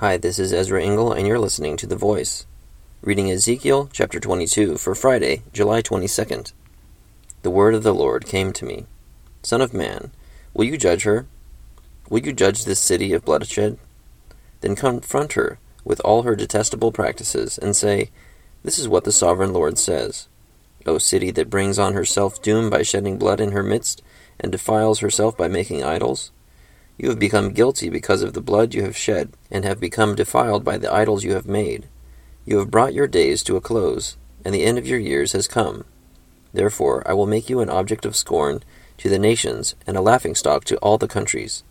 Hi, this is Ezra Engel, and you're listening to The Voice. Reading Ezekiel chapter 22 for Friday, July 22nd. The word of the Lord came to me Son of man, will you judge her? Will you judge this city of bloodshed? Then confront her with all her detestable practices, and say, This is what the sovereign Lord says. O city that brings on herself doom by shedding blood in her midst, and defiles herself by making idols. You have become guilty because of the blood you have shed, and have become defiled by the idols you have made. You have brought your days to a close, and the end of your years has come. Therefore I will make you an object of scorn to the nations, and a laughingstock to all the countries.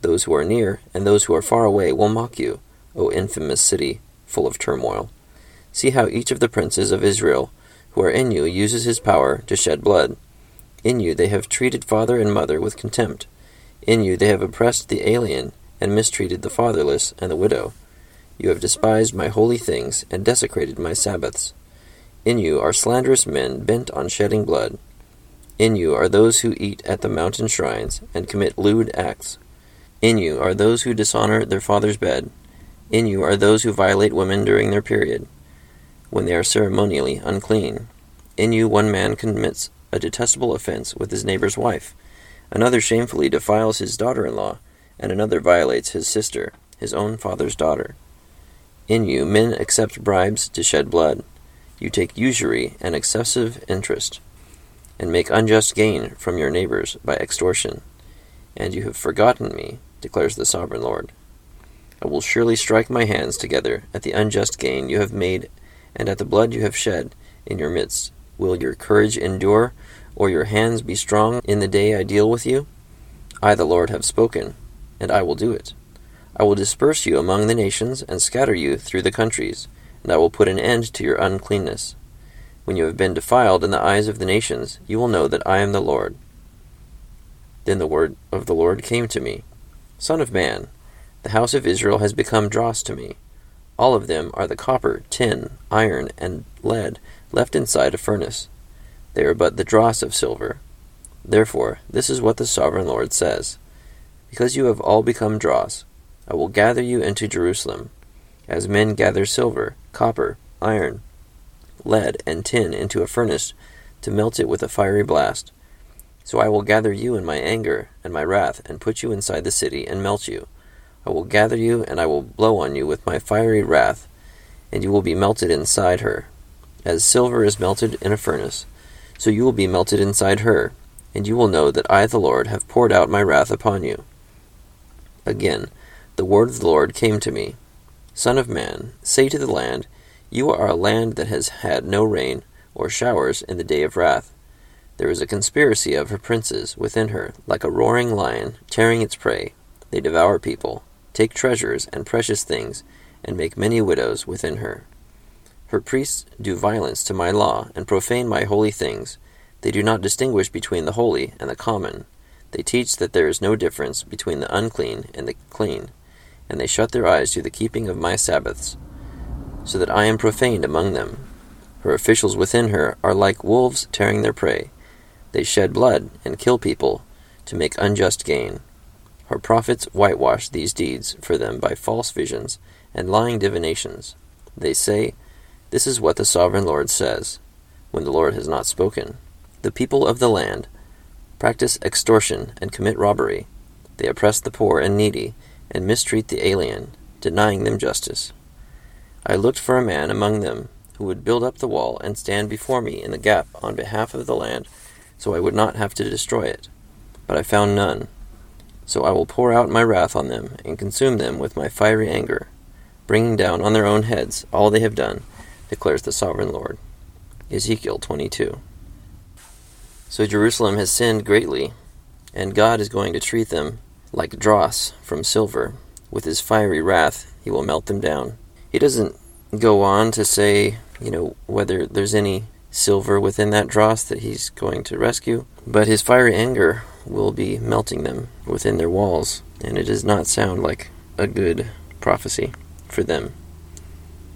Those who are near and those who are far away will mock you, O infamous city, full of turmoil. See how each of the princes of Israel who are in you uses his power to shed blood. In you they have treated father and mother with contempt in you they have oppressed the alien, and mistreated the fatherless and the widow. You have despised my holy things, and desecrated my Sabbaths. In you are slanderous men bent on shedding blood. In you are those who eat at the mountain shrines, and commit lewd acts. In you are those who dishonor their father's bed. In you are those who violate women during their period, when they are ceremonially unclean. In you one man commits a detestable offense with his neighbor's wife Another shamefully defiles his daughter in law, and another violates his sister, his own father's daughter. In you men accept bribes to shed blood. You take usury and excessive interest, and make unjust gain from your neighbors by extortion. And you have forgotten me, declares the sovereign Lord. I will surely strike my hands together at the unjust gain you have made, and at the blood you have shed in your midst. Will your courage endure or your hands be strong in the day I deal with you? I, the Lord, have spoken, and I will do it. I will disperse you among the nations, and scatter you through the countries, and I will put an end to your uncleanness. When you have been defiled in the eyes of the nations, you will know that I am the Lord. Then the word of the Lord came to me Son of man, the house of Israel has become dross to me. All of them are the copper, tin, iron, and lead left inside a furnace. They are but the dross of silver. Therefore, this is what the sovereign Lord says Because you have all become dross, I will gather you into Jerusalem, as men gather silver, copper, iron, lead, and tin into a furnace to melt it with a fiery blast. So I will gather you in my anger and my wrath, and put you inside the city, and melt you. I will gather you, and I will blow on you with my fiery wrath, and you will be melted inside her, as silver is melted in a furnace so you will be melted inside her, and you will know that I, the Lord, have poured out my wrath upon you. Again, the word of the Lord came to me Son of man, say to the land, You are a land that has had no rain or showers in the day of wrath. There is a conspiracy of her princes within her, like a roaring lion tearing its prey. They devour people, take treasures and precious things, and make many widows within her. Her priests do violence to my law, and profane my holy things. They do not distinguish between the holy and the common. They teach that there is no difference between the unclean and the clean, and they shut their eyes to the keeping of my Sabbaths, so that I am profaned among them. Her officials within her are like wolves tearing their prey. They shed blood and kill people to make unjust gain. Her prophets whitewash these deeds for them by false visions and lying divinations. They say, this is what the sovereign Lord says, when the Lord has not spoken. The people of the land practice extortion and commit robbery. They oppress the poor and needy, and mistreat the alien, denying them justice. I looked for a man among them who would build up the wall and stand before me in the gap on behalf of the land, so I would not have to destroy it. But I found none. So I will pour out my wrath on them, and consume them with my fiery anger, bringing down on their own heads all they have done declares the sovereign Lord. Ezekiel 22. So Jerusalem has sinned greatly, and God is going to treat them like dross from silver. With his fiery wrath, he will melt them down. He doesn't go on to say, you know, whether there's any silver within that dross that he's going to rescue, but his fiery anger will be melting them within their walls, and it does not sound like a good prophecy for them.